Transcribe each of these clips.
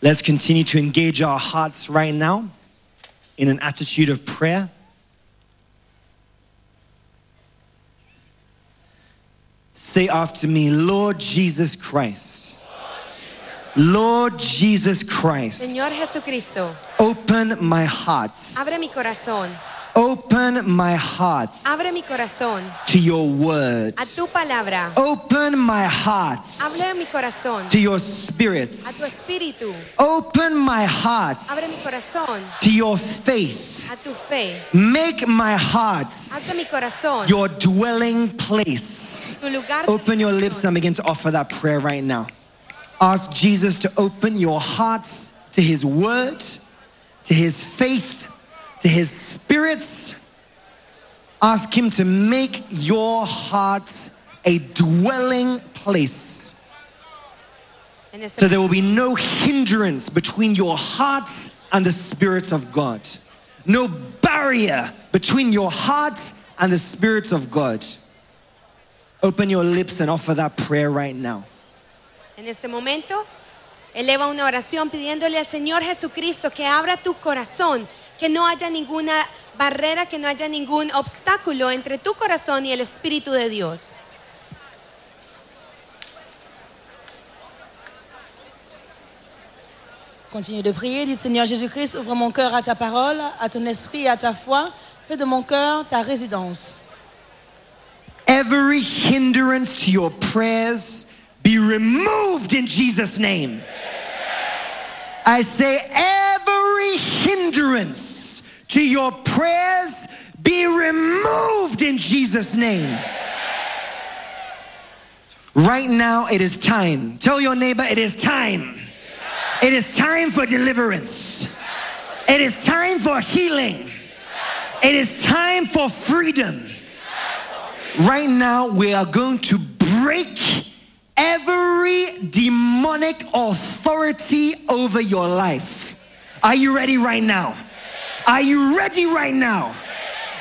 Let's continue to engage our hearts right now in an attitude of prayer. Say after me, Lord Jesus Christ. Lord Jesus Christ, Señor Jesucristo, open my heart. abre mi corazón, Open my heart abre mi corazón to your word. a tu palabra. Open my heart Abre mi corazón to your a tu spirits. espíritu. Open my heart Abre mi corazón to your faith. a tu fe. Make my heart mi corazón your dwelling place. tu lugar. Open your lips oración. and begin to offer that prayer right now. Ask Jesus to open your hearts to his word, to his faith, to his spirits. Ask him to make your hearts a dwelling place. So there will be no hindrance between your hearts and the spirits of God. No barrier between your hearts and the spirits of God. Open your lips and offer that prayer right now. En este momento, eleva una oración pidiéndole al Señor Jesucristo que abra tu corazón, que no haya ninguna barrera, que no haya ningún obstáculo entre tu corazón y el Espíritu de Dios. Continuez de prier, dites Seigneur Jésus-Christ, ouvre mon cœur à ta parole, à ton esprit et à ta foi. Fais de mon cœur ta résidence. Every hindrance to your prayers be removed in Jesus' name. I say, every hindrance to your prayers be removed in Jesus' name. Right now, it is time. Tell your neighbor, it is time. It is time for deliverance. It is time for healing. It is time for freedom. Right now, we are going to break every demonic authority over your life. Are you ready right now? Are you ready right now?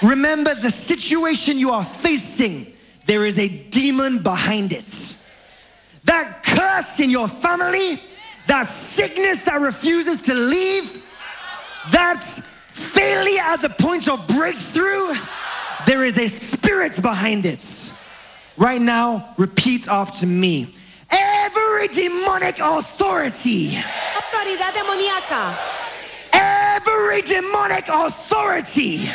Remember the situation you are facing, there is a demon behind it. That curse in your family, that sickness that refuses to leave, that's failure at the point of breakthrough. There is a spirit behind it. Right now, repeat after me. Every demonic authority, Autoridad demoníaca, every demonic authority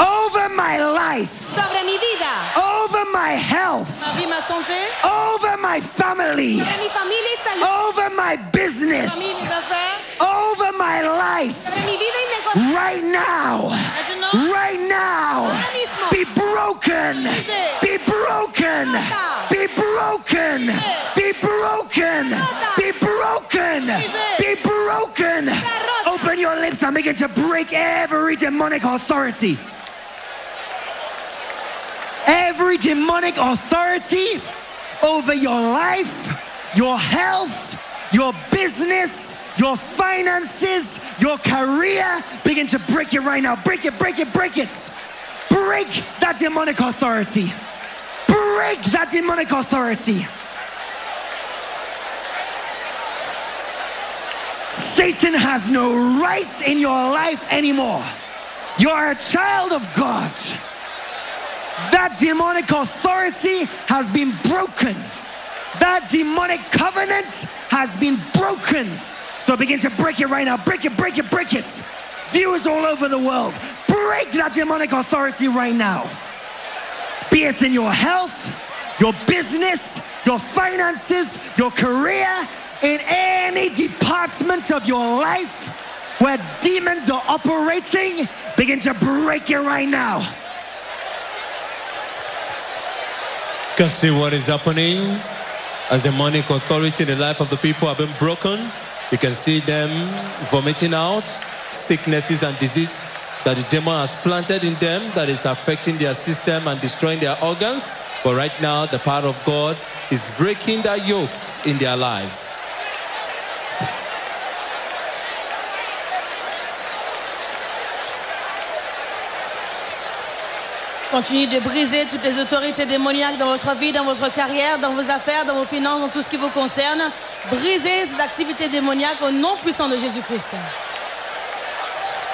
over my life, sobre mi vida, over my health, ma santé, over my family, familia y over my business, affaires, over my life. sobre mi vida y negocio. Right now, right now, be broken, be broken, be broken, be broken, be broken, be broken. Lips begin to break every demonic authority. Every demonic authority over your life, your health, your business, your finances, your career. Begin to break it right now. Break it, break it, break it. Break that demonic authority. Break that demonic authority. Satan has no rights in your life anymore. You are a child of God. That demonic authority has been broken. That demonic covenant has been broken. So begin to break it right now. Break it, break it, break it. Viewers all over the world, break that demonic authority right now. Be it in your health, your business, your finances, your career, in any department of your life where demons are operating, begin to break it right now. Can see what is happening as demonic authority in the life of the people have been broken. You can see them vomiting out sicknesses and disease that the demon has planted in them that is affecting their system and destroying their organs. But right now, the power of God is breaking that yokes in their lives. Continuez de briser toutes les autorités démoniaques dans votre vie, dans votre carrière, dans vos affaires, dans vos finances, dans tout ce qui vous concerne. Brisez ces activités démoniaques au nom puissant de Jésus-Christ.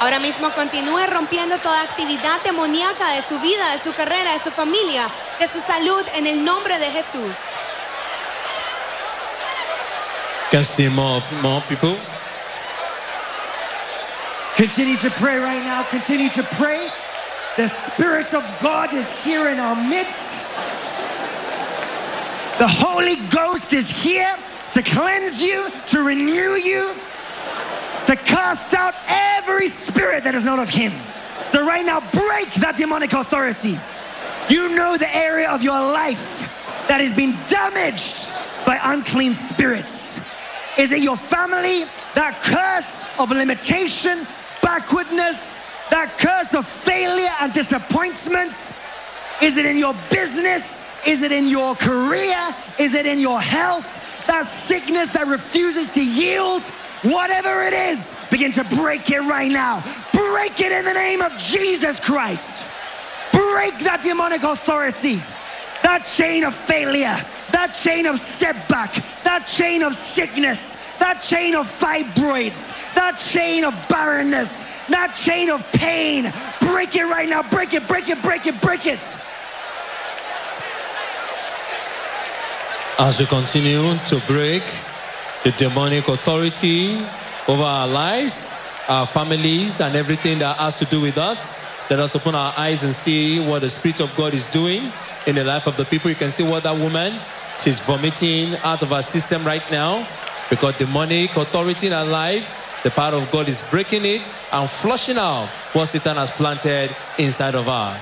Ahora mismo continúe rompiendo toda actividad demoníaca de su vida, de su carrera, de su familia, de su salud en el nombre de Jesús. Can see more, more people. Continue to pray right now. Continue to pray. The Spirit of God is here in our midst. The Holy Ghost is here to cleanse you, to renew you, to cast out every spirit that is not of Him. So, right now, break that demonic authority. You know the area of your life that has been damaged by unclean spirits. Is it your family? That curse of limitation, backwardness, that curse of failure and disappointments? Is it in your business? Is it in your career? Is it in your health? That sickness that refuses to yield? Whatever it is, begin to break it right now. Break it in the name of Jesus Christ. Break that demonic authority, that chain of failure, that chain of setback, that chain of sickness, that chain of fibroids, that chain of barrenness, that chain of pain. Break it right now. Break it, break it, break it, break it. As we continue to break the demonic authority over our lives, our families, and everything that has to do with us, let us open our eyes and see what the Spirit of God is doing in the life of the people. You can see what that woman, she's vomiting out of her system right now because demonic authority in her life, the power of God is breaking it and flushing out what Satan has planted inside of us.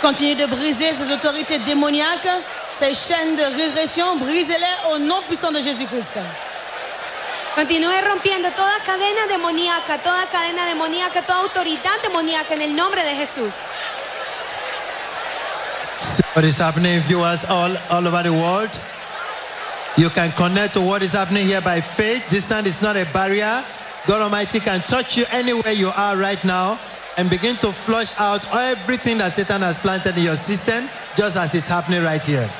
Continuez de briser ces autorités démoniaques, ces chaînes de régression, brisez-les au nom puissant de Jésus-Christ. Continúe rompiendo toda cadena demoníaca, toda cadena demoníaca, toda autoridad demoníaca en el nombre de Jesús. See what is happening, viewers all, all over the world. You can connect to what is happening here by faith. Distance is not a barrier. God Almighty can touch you anywhere you are right now and begin to flush out everything that Satan has planted in your system, just as it's happening right here.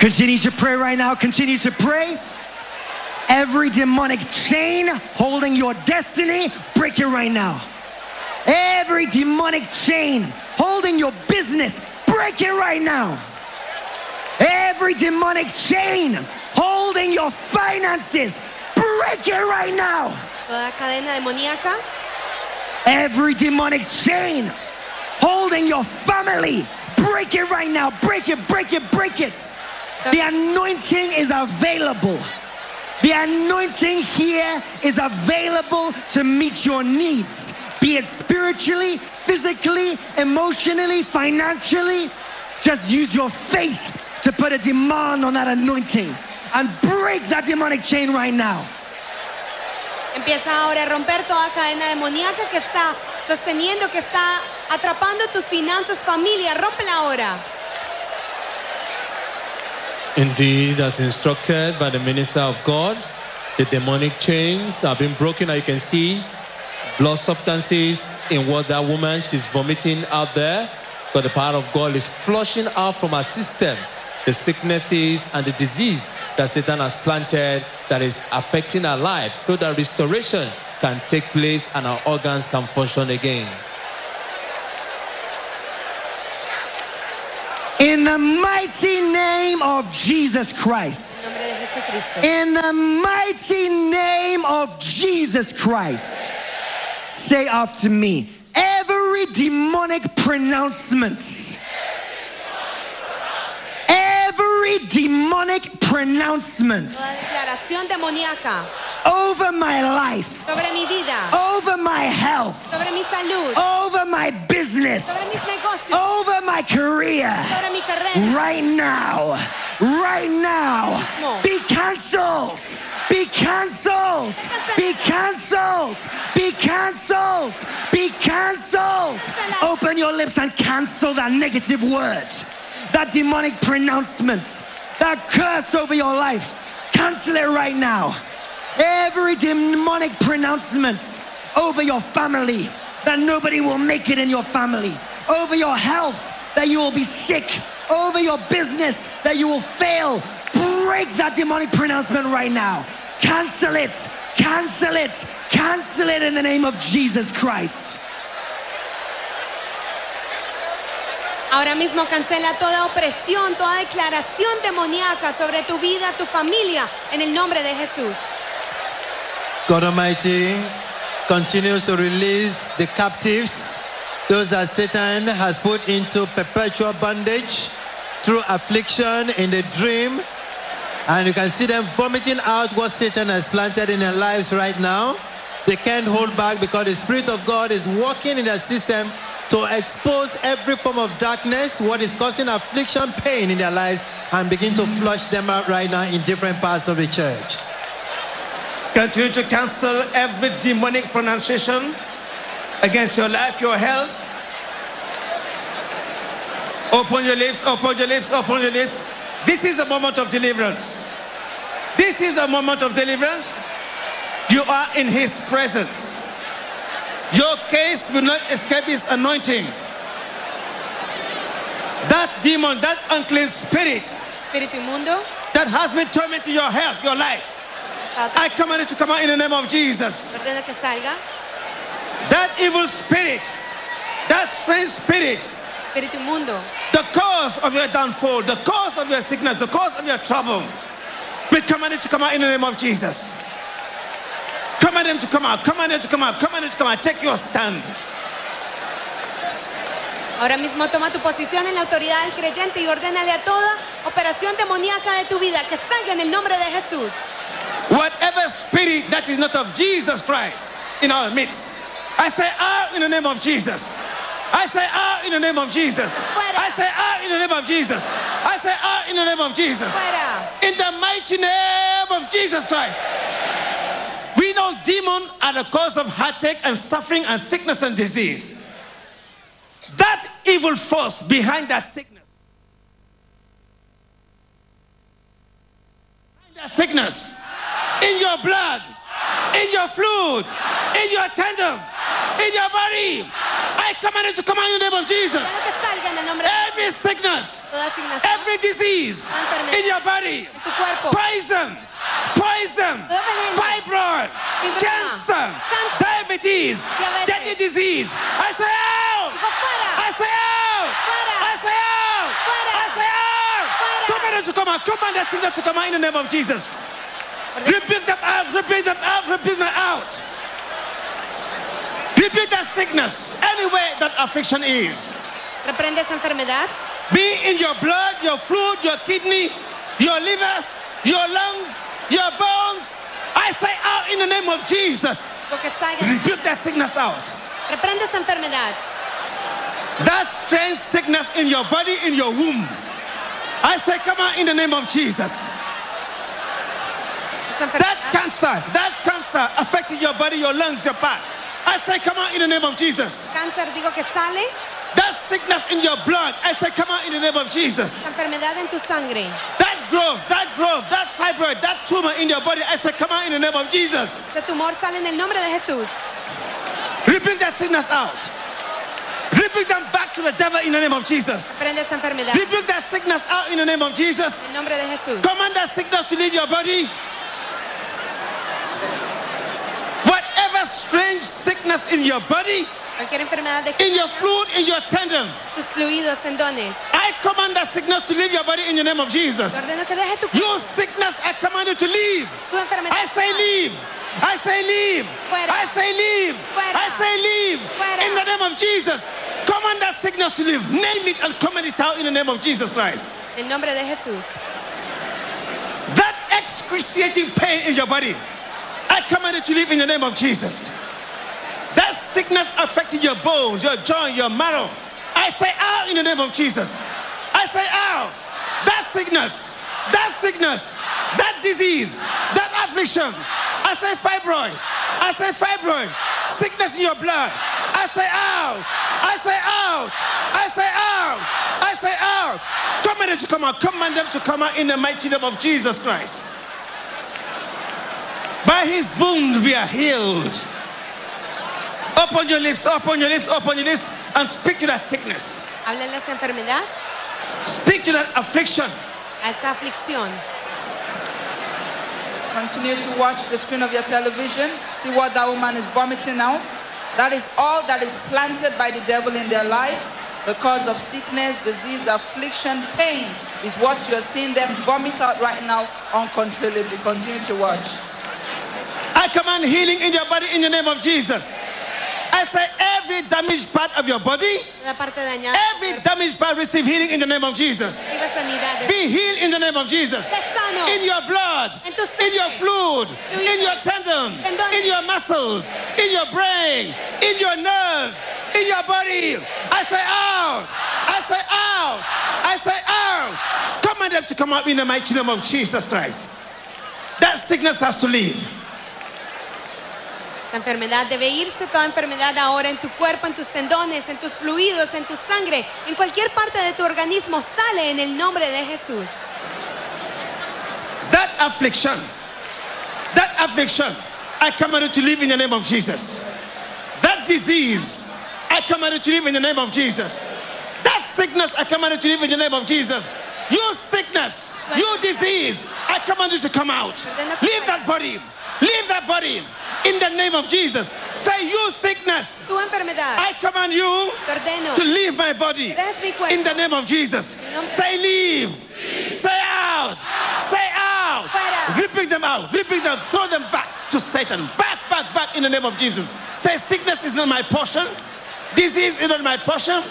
Continue to pray right now. Continue to pray. Every demonic chain holding your destiny, break it right now. Every demonic chain holding your business, break it right now. Every demonic chain holding your finances, break it right now. Toda cadena demoníaca, Every demonic chain holding your family, break it right now. Break it, break it, break it. The anointing is available. The anointing here is available to meet your needs, be it spiritually, physically, emotionally, financially. Just use your faith to put a demand on that anointing and break that demonic chain right now. empieza ahora a romper toda cadena demoníaca que está sosteniendo, que está atrapando tus finanzas, familia. Rómpela ahora. Indeed, as instructed by the minister of God, the demonic chains have been broken. As you can see, blood substances in what that woman she's vomiting out there. But the power of God is flushing out from her system the sicknesses and the disease that Satan has planted that is affecting her life so that restoration can take place and our organs can function again. In the mighty name of Jesus Christ. nombre de Jesucristo. In the mighty name of Jesus Christ. Say after me every demonic pronouncements. Every demonic pronouncements Toda declaración demoníaca. Over my life, sobre mi vida, over my health, sobre mi salud, over my business, sobre mis negocios, over my career. sobre mi carrera. right now, right now, be cancelled, be cancelled, be cancelled, be cancelled, be cancelled. Open your lips and cancel that negative word, that demonic pronouncement, that curse over your life. Cancel it right now. Every demonic pronouncement over your family that nobody will make it in your family, over your health that you will be sick, over your business that you will fail. Break that demonic pronouncement right now. Cancel it, cancel it, cancel it in the name of Jesus Christ. Ahora mismo cancela toda opresión, toda declaración demoníaca sobre tu vida, tu familia, en el nombre de Jesús. God Almighty continues to release the captives, those that Satan has put into perpetual bondage through affliction in the dream. And you can see them vomiting out what Satan has planted in their lives right now. They can't hold back because the Spirit of God is working in their system to expose every form of darkness, what is causing affliction, pain in their lives, and begin to flush them out right now in different parts of the church. Continue to cancel every demonic pronunciation against your life, your health. Open your lips, open your lips, open your lips. This is a moment of deliverance. This is a moment of deliverance. You are in His presence. Your case will not escape His anointing. That demon, that unclean spirit Espíritu inmundo, that has been tormenting your health, your life, I command it to come out in the name of Jesus. que salga. That evil spirit, that strange spirit, Espíritu inmundo, the cause of your downfall, the cause of your sickness, the cause of your trouble, we command it to come out in the name of Jesus. Command him to come out, command him to come out, command him to come out. Take your stand. Ahora mismo toma tu posición en la autoridad del creyente y ordénale a toda operación demoníaca de tu vida que salga en el nombre de Jesús. Whatever spirit that is not of Jesus Christ in our midst, I say out in the name of Jesus. I say ah, out ah, in the name of Jesus. I say out in the name of Jesus. I say out in the name of Jesus. In the mighty name of Jesus Christ. We know demons are the cause of heartache and suffering and sickness and disease. That evil force behind that sickness, behind that sickness, in your blood, in your fluid, in your tendon, in your body, I command it to come out in the name of Jesus. Ordena que salga en el nombre de Every sickness, every disease in your body, en tu cuerpo. poison, poison, fibroid, cancer, diabetes, deadly disease. I say out! I say out! I say out! I say out! Command it to come out. Command that sickness to come out in the name of Jesus. Rebuke them out. Rebuke them out. Rebuke them out. Sickness anywhere that affliction is. Reprende esa enfermedad. Be in your blood, your fluid, your kidney, your liver, your lungs, your bones. I say out in the name of Jesus. Rebuke that sickness out. Reprende esa enfermedad. That strange sickness in your body, in your womb. I say, come out in the name of Jesus. That cancer, that cancer affecting your body, your lungs, your back. I say, come out in the name of Jesus. Cáncer, digo que sale. That sickness in your blood, I say, come out in the name of Jesus. Enfermedad en tu sangre. That growth, that growth, that fibroid, that tumor in your body, I say, come out in the name of Jesus. Ese tumor sale en el nombre de Jesús. Rebuke that sickness out. Rebuke them back to the devil in the name of Jesus. Prende esa enfermedad. Rebuke that sickness out in the name of Jesus. En nombre de Jesús. Command that sickness to leave your body. Whatever strange sickness in your body, Cualquier enfermedad de in your fluid, in your tendon, tus fluidos, tendones. I command that sickness to leave your body in the name of Jesus. Te ordeno que deje tu, Your sickness, I command you to leave. tu enfermedad. I say leave. I say leave. Fuera. I say leave. Fuera. I say leave. Fuera. In the name of Jesus. Command that sickness to leave. Name it and command it out in the name of Jesus Christ. En nombre de Jesús. That excruciating pain in your body, I command it to leave in the name of Jesus. That sickness affecting your bones, your joint, your marrow, I say out in the name of Jesus. I say out. That sickness, that sickness, that disease, that affliction, I say fibroid, I say fibroid, sickness in your blood, I say out, I say out, I say out, I say out. Command them to come out, command them to come out in the mighty name of Jesus Christ. By his wound we are healed. Open your lips, open your lips, open your lips, and speak to that sickness. Háblale a esa enfermedad, Speak to that affliction. a esa aflicción. Continue to watch the screen of your television. See what that woman is vomiting out. That is all that is planted by the devil in their lives. The cause of sickness, disease, affliction, pain is what you are seeing them vomit out right now uncontrollably. Continue to watch. I command healing in your body in the name of Jesus. I say every damaged part of your body, Toda parte dañada. every damaged part receive healing in the name of Jesus. Be healed in the name of Jesus. In your blood, in your fluid, in your tendon, in your muscles, in your brain, in your nerves, in your body. I say out. I say out. I say out. Command them to come out in the mighty name of Jesus Christ. That sickness has to leave. Esa enfermedad debe irse, toda enfermedad ahora en tu cuerpo, en tus tendones, en tus fluidos, en tu sangre, en cualquier parte de tu organismo, sale en el nombre de Jesús. That affliction, that affliction, I command you to leave in the name of Jesus. That disease, I command you to leave in the name of Jesus. That sickness, I command you to leave in the name of Jesus. You sickness, you disease, I command you to come out. Leave that body, leave that body in the name of Jesus. Say, you sickness, Tu enfermedad, I command you to leave my body dejes mi cuerpo. in the name of Jesus. Say leave. Say out. Say out. Fuera. Ripping them out. Ripping them. Throw them back to Satan. Back, back, back in the name of Jesus. Say sickness is not my portion. Disease is not my portion.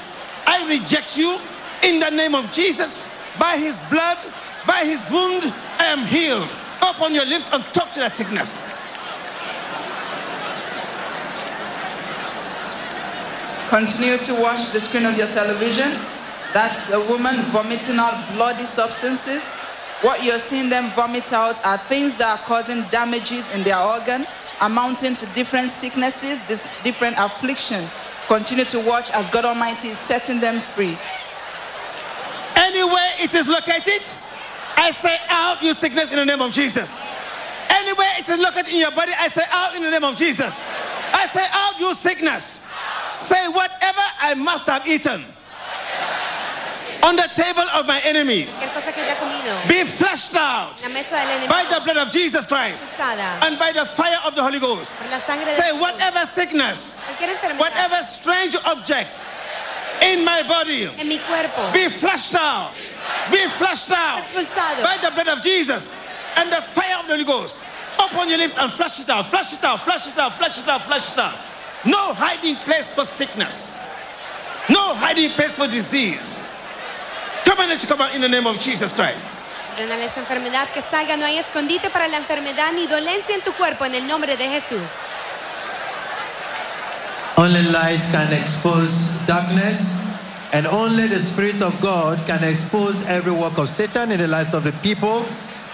I reject you in the name of Jesus. By his blood, by his wound, I am healed. Open your lips and talk to that sickness. Continue to watch the screen of your television. That's a woman vomiting out bloody substances. What you're seeing them vomit out are things that are causing damages in their organ, amounting to different sicknesses, this different affliction. Continue to watch as God Almighty is setting them free. Anywhere it is located, I say out you sickness in the name of Jesus. Anywhere it is located in your body, I say out in the name of Jesus. I say out you sickness. Say whatever I must have eaten on the table of my enemies cualquier cosa que haya comido, be flushed out la mesa del by the blood of Jesus Christ and by the fire of the Holy Ghost. por la sangre de Say whatever sickness, whatever strange object in my body en mi cuerpo, be flushed out. Be flushed out expulsado by the blood of Jesus and the fire of the Holy Ghost. Open your lips and flush it out. Flush it out. Flush it out. Flush it out. Flush it out. No hiding place for sickness. No hiding place for disease. Come on, let you come out in the name of Jesus Christ. Ordenale esa enfermedad que salga, no hay escondite para la enfermedad ni dolencia en tu cuerpo en el nombre de Jesús. Only light can expose darkness, and only the Spirit of God can expose every work of Satan in the lives of the people.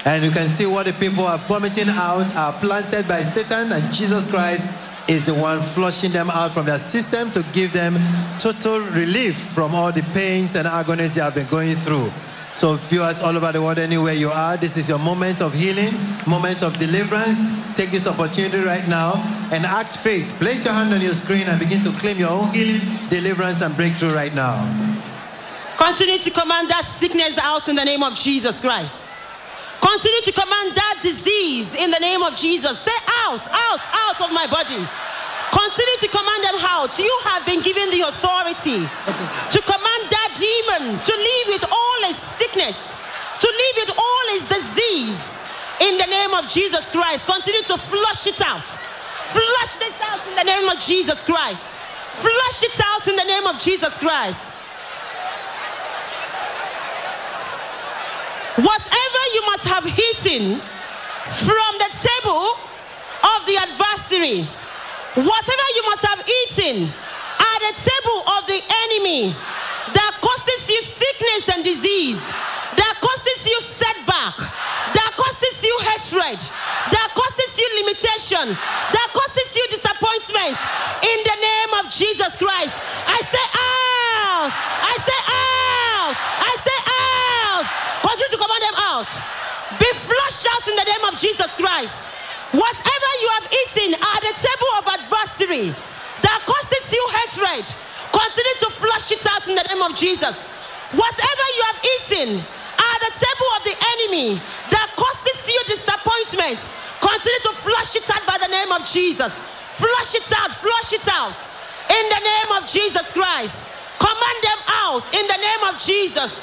And you can see what the people are vomiting out are planted by Satan, and Jesus Christ is the one flushing them out from their system to give them total relief from all the pains and agonies they have been going through. So, viewers all over the world, anywhere you are, this is your moment of healing, moment of deliverance. Take this opportunity right now and act faith. Place your hand on your screen and begin to claim your own healing, deliverance, and breakthrough right now. Continue to command that sickness out in the name of Jesus Christ. Continue to command that disease in the name of Jesus. Say out, out, out of my body. Continue to command them out. You have been given the authority to command that demon to leave with all its sickness, to leave it all its disease in the name of Jesus Christ. Continue to flush it out. Flush it out in the name of Jesus Christ. Flush it out in the name of Jesus Christ. Whatever you must have eaten from the table of the adversary, whatever you must have eaten at the table of the enemy you sickness and disease, that causes you setback, that causes you hatred, that causes you limitation, that causes you disappointment, in the name of Jesus Christ, I say out! I say out! I say out! Continue to command them out. Be flushed out in the name of Jesus Christ. Whatever you have eaten at the table of adversary that causes you hatred, continue to flush it out in the name of Jesus. Whatever you have eaten at the table of the enemy that causes you disappointment, continue to flush it out by the name of Jesus. Flush it out, flush it out in the name of Jesus Christ. Command them out in the name of Jesus.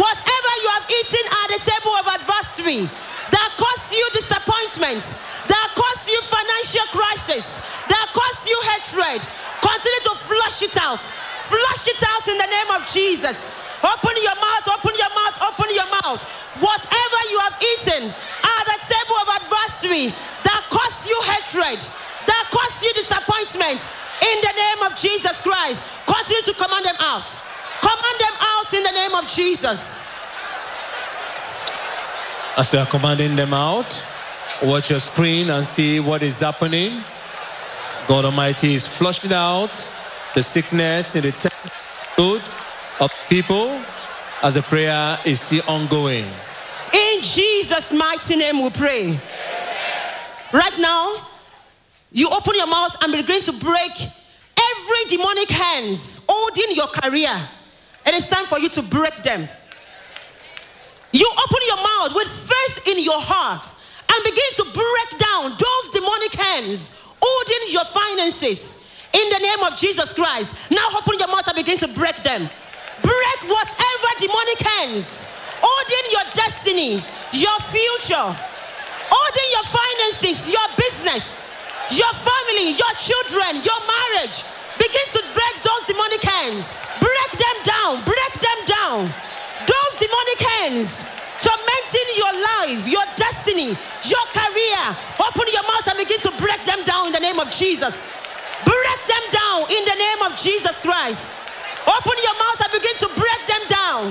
Whatever you have eaten at the table of adversary that caused you disappointment, that caused you financial crisis, that caused you hatred, continue to flush it out. Flush it out in the name of Jesus. Open your mouth, open your mouth, open your mouth. Whatever you have eaten at the table of adversary that caused you hatred, that caused you disappointment, in the name of Jesus Christ, continue to command them out. Command them out in the name of Jesus. As you are commanding them out, watch your screen and see what is happening. God Almighty is flushing out the sickness in the temple of people as the prayer is still ongoing. In Jesus' mighty name we pray. Right now, you open your mouth and begin to break every demonic hands holding your career. It is time for you to break them. You open your mouth with faith in your heart and begin to break down those demonic hands holding your finances in the name of Jesus Christ. Now open your mouth and begin to break them. Break whatever demonic hands holding your destiny, your future, holding your finances, your business, your family, your children, your marriage. Begin to break those demonic hands. Break them down. Break them down. Those demonic hands tormenting your life, your destiny, your career. Open your mouth and begin to break them down in the name of Jesus. Break them down in the name of Jesus Christ. Open your mouth and begin to break them down.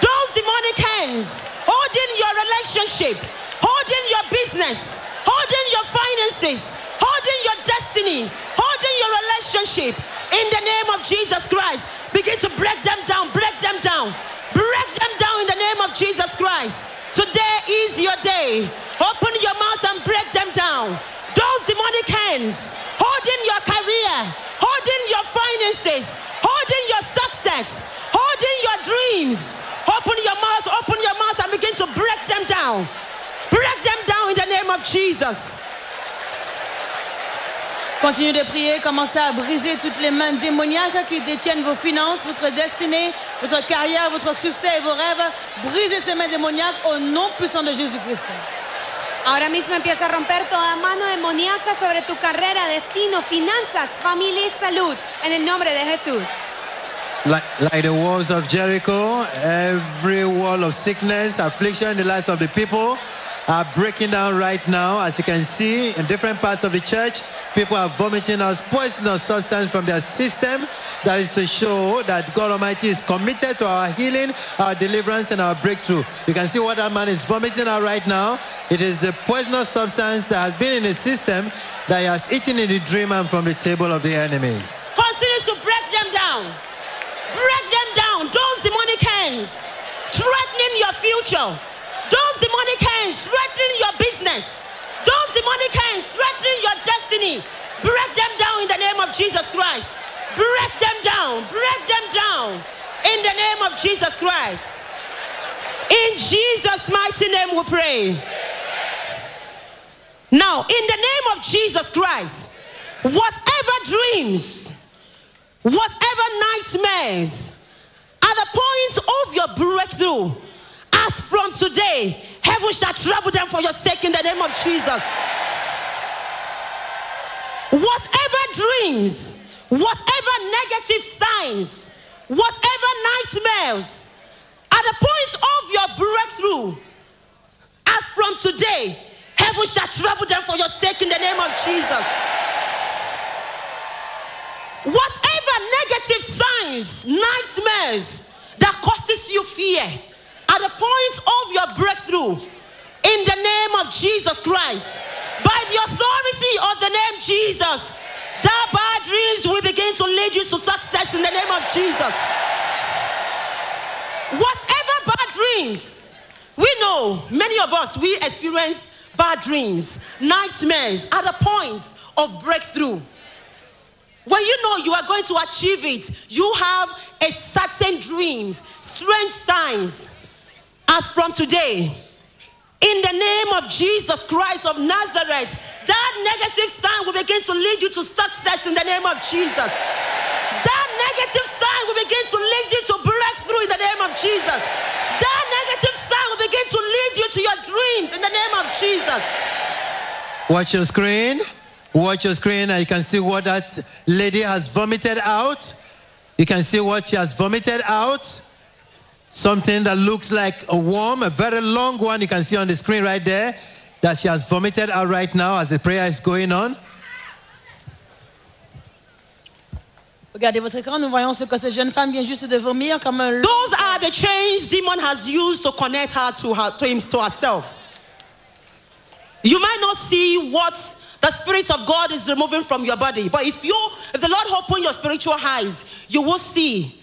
Those demonic hands holding your relationship, holding your business, holding your finances, holding your destiny, holding your relationship in the name of Jesus Christ. Begin to break them down, break them down, break them down in the name of Jesus Christ. Today is your day. Open your mouth and break them down. Those demonic hands holding your career, holding your finances, Jesus. Continuez de prier, commencez à briser toutes les mains démoniaques qui détiennent vos finances, votre destinée, votre carrière, votre succès et vos rêves. Brisez ces mains démoniaques au nom puissant de Jésus-Christ. Ahora mismo empieza a romper toda mano demoníaca sobre tu carrera, destino, finanzas, familia y salud. En el nombre de Jesús. Like, like the walls of Jericho, every wall of sickness, affliction in the lives of the people are breaking down right now. As you can see, in different parts of the church, people are vomiting out poisonous substance from their system. That is to show that God Almighty is committed to our healing, our deliverance, and our breakthrough. You can see what that man is vomiting out right now. It is the poisonous substance that has been in his system that he has eaten in the dream and from the table of the enemy. Continue to break them down. Break them down. Those demonic hands threatening your future. Those demonic hands threatening your business. Those demonic hands threatening your destiny. Break them down in the name of Jesus Christ. Break them down. Break them down in the name of Jesus Christ. In Jesus' mighty name we pray. Now, in the name of Jesus Christ, whatever dreams, whatever nightmares, at the point of your breakthrough, as from today, heaven shall trouble them for your sake in the name of Jesus. Whatever dreams, whatever negative signs, whatever nightmares, at the point of your breakthrough, as from today, heaven shall trouble them for your sake in the name of Jesus. Whatever negative signs, nightmares that causes you fear, at the point of your breakthrough, in the name of Jesus Christ, by the authority of the name Jesus, that bad dreams will begin to lead you to success in the name of Jesus. Whatever bad dreams, we know many of us we experience bad dreams, nightmares are the points of breakthrough. When you know you are going to achieve it, you have a certain dreams, strange signs. As from today, in the name of Jesus Christ of Nazareth, that negative sign will begin to lead you to success in the name of Jesus. That negative sign will begin to lead you to breakthrough in the name of Jesus. That negative sign will begin to lead you to your dreams in the name of Jesus. Watch your screen. Watch your screen and you can see what that lady has vomited out. You can see what she has vomited out. Something that looks like a worm, a very long one. You can see on the screen right there that she has vomited out right now as the prayer is going on. Regardez votre écran, nous voyons ce que cette jeune femme vient juste de vomir comme un... Those are the chains demon has used to connect her to her to him to herself. You might not see what the spirit of God is removing from your body, but if you if the Lord open your spiritual eyes, you will see.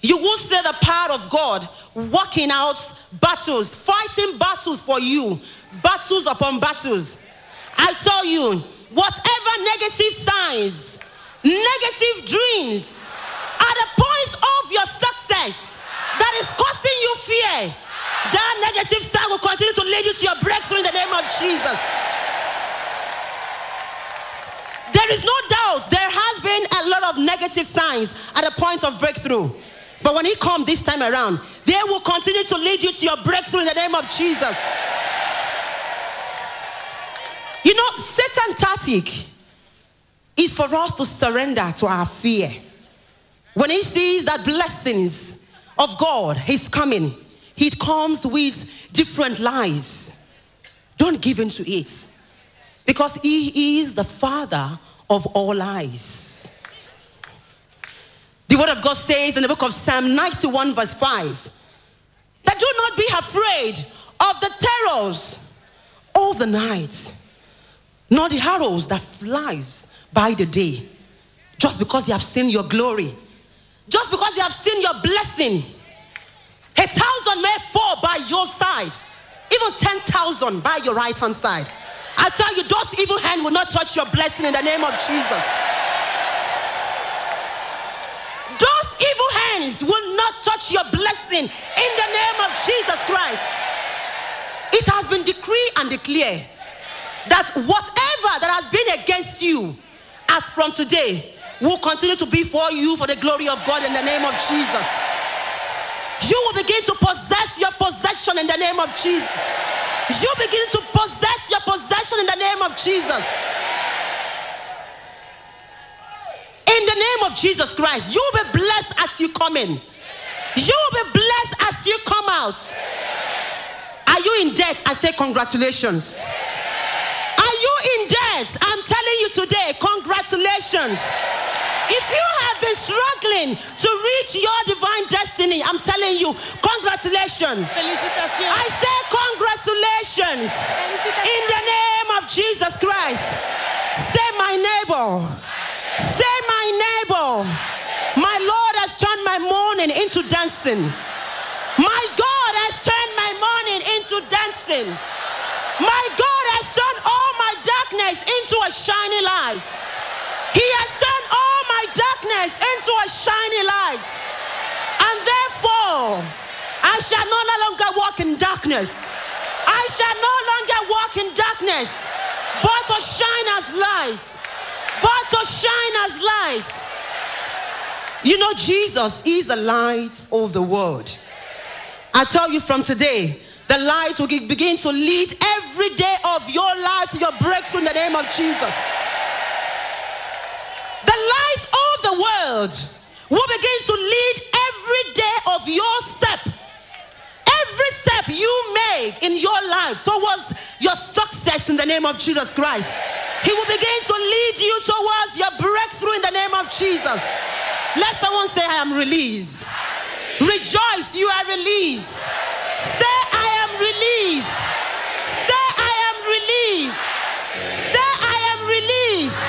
You will see the power of God working out battles, fighting battles for you, battles upon battles. I tell you, whatever negative signs, negative dreams are the points of your success that is causing you fear. That negative sign will continue to lead you to your breakthrough in the name of Jesus. There is no doubt there has been a lot of negative signs at the point of breakthrough. But when he comes this time around, they will continue to lead you to your breakthrough in the name of Jesus. You know, Satan tactic is for us to surrender to our fear. When he sees that blessings of God is coming, he comes with different lies. Don't give in to it. Because he is the father of all lies. The word of God says in the book of Psalm 91, verse 5, that do not be afraid of the terrors of the night, nor the arrows that flies by the day, just because they have seen your glory, just because they have seen your blessing. A thousand may fall by your side, even 10,000 by your right hand side. I tell you, those evil hands will not touch your blessing in the name of Jesus. Hands will not touch your blessing in the name of Jesus Christ. It has been decreed and declared that whatever that has been against you, as from today, will continue to be for you for the glory of God in the name of Jesus. You will begin to possess your possession in the name of Jesus. You begin to possess your possession in the name of Jesus. In the name of Jesus Christ, you will be blessed as you come in. You will be blessed as you come out. Are you in debt? I say congratulations. Are you in debt? I'm telling you today, congratulations. If you have been struggling to reach your divine destiny, I'm telling you, congratulations. I say congratulations. In the name of Jesus Christ. Say my neighbor. Say my neighbor. My Lord has turned my mourning into dancing. My God has turned my mourning into dancing. My God has turned all my darkness into a shining light. He has turned all my darkness into a shining light. And therefore, I shall no longer walk in darkness. I shall no longer walk in darkness, but to shine as light. But to shine as light. You know, Jesus is the light of the world. I tell you from today, the light will begin to lead every day of your life to your breakthrough in the name of Jesus. The light of the world will begin to lead every day of your step. Every step you make in your life towards your success in the name of Jesus Christ. He will begin to lead you towards your breakthrough in the name of Jesus. Let someone say, I am released. Rejoice, you are released. Say, I am released. Say, I am released. Say, I am released.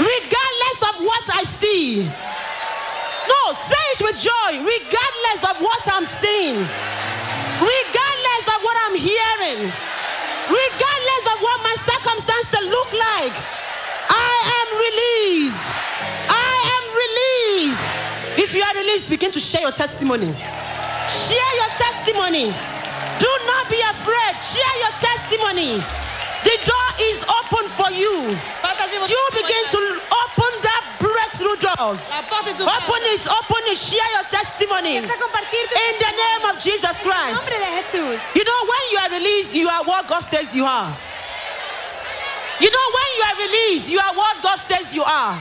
Regardless of what I see. No, say it with joy. Regardless of what I'm seeing. Regardless of what I'm hearing. Regardless of what my I am like. I am released. If you are released, begin to share your testimony. Share your testimony. Do not be afraid. Share your testimony. The door is open for you. You begin to open that breakthrough doors. La porte est ouverte. Open it, open it, share your testimony. Empieza a compartir tu In the name of Jesus Christ. nombre de Jesús. You know, when you are released, you are what God says you are. You know, when you are released, you are what God says you are.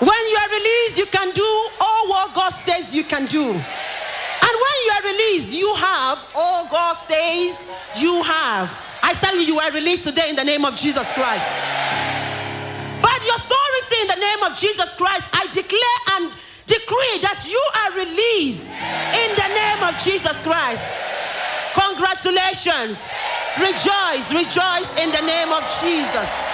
When you are released, you can do all what God says you can do. And when you are released, you have all God says you have. I tell you, you are released today in the name of Jesus Christ. By the authority in the name of Jesus Christ, I declare and decree that you are released in the name of Jesus Christ. Congratulations. Rejoice, rejoice in the name of Jesus.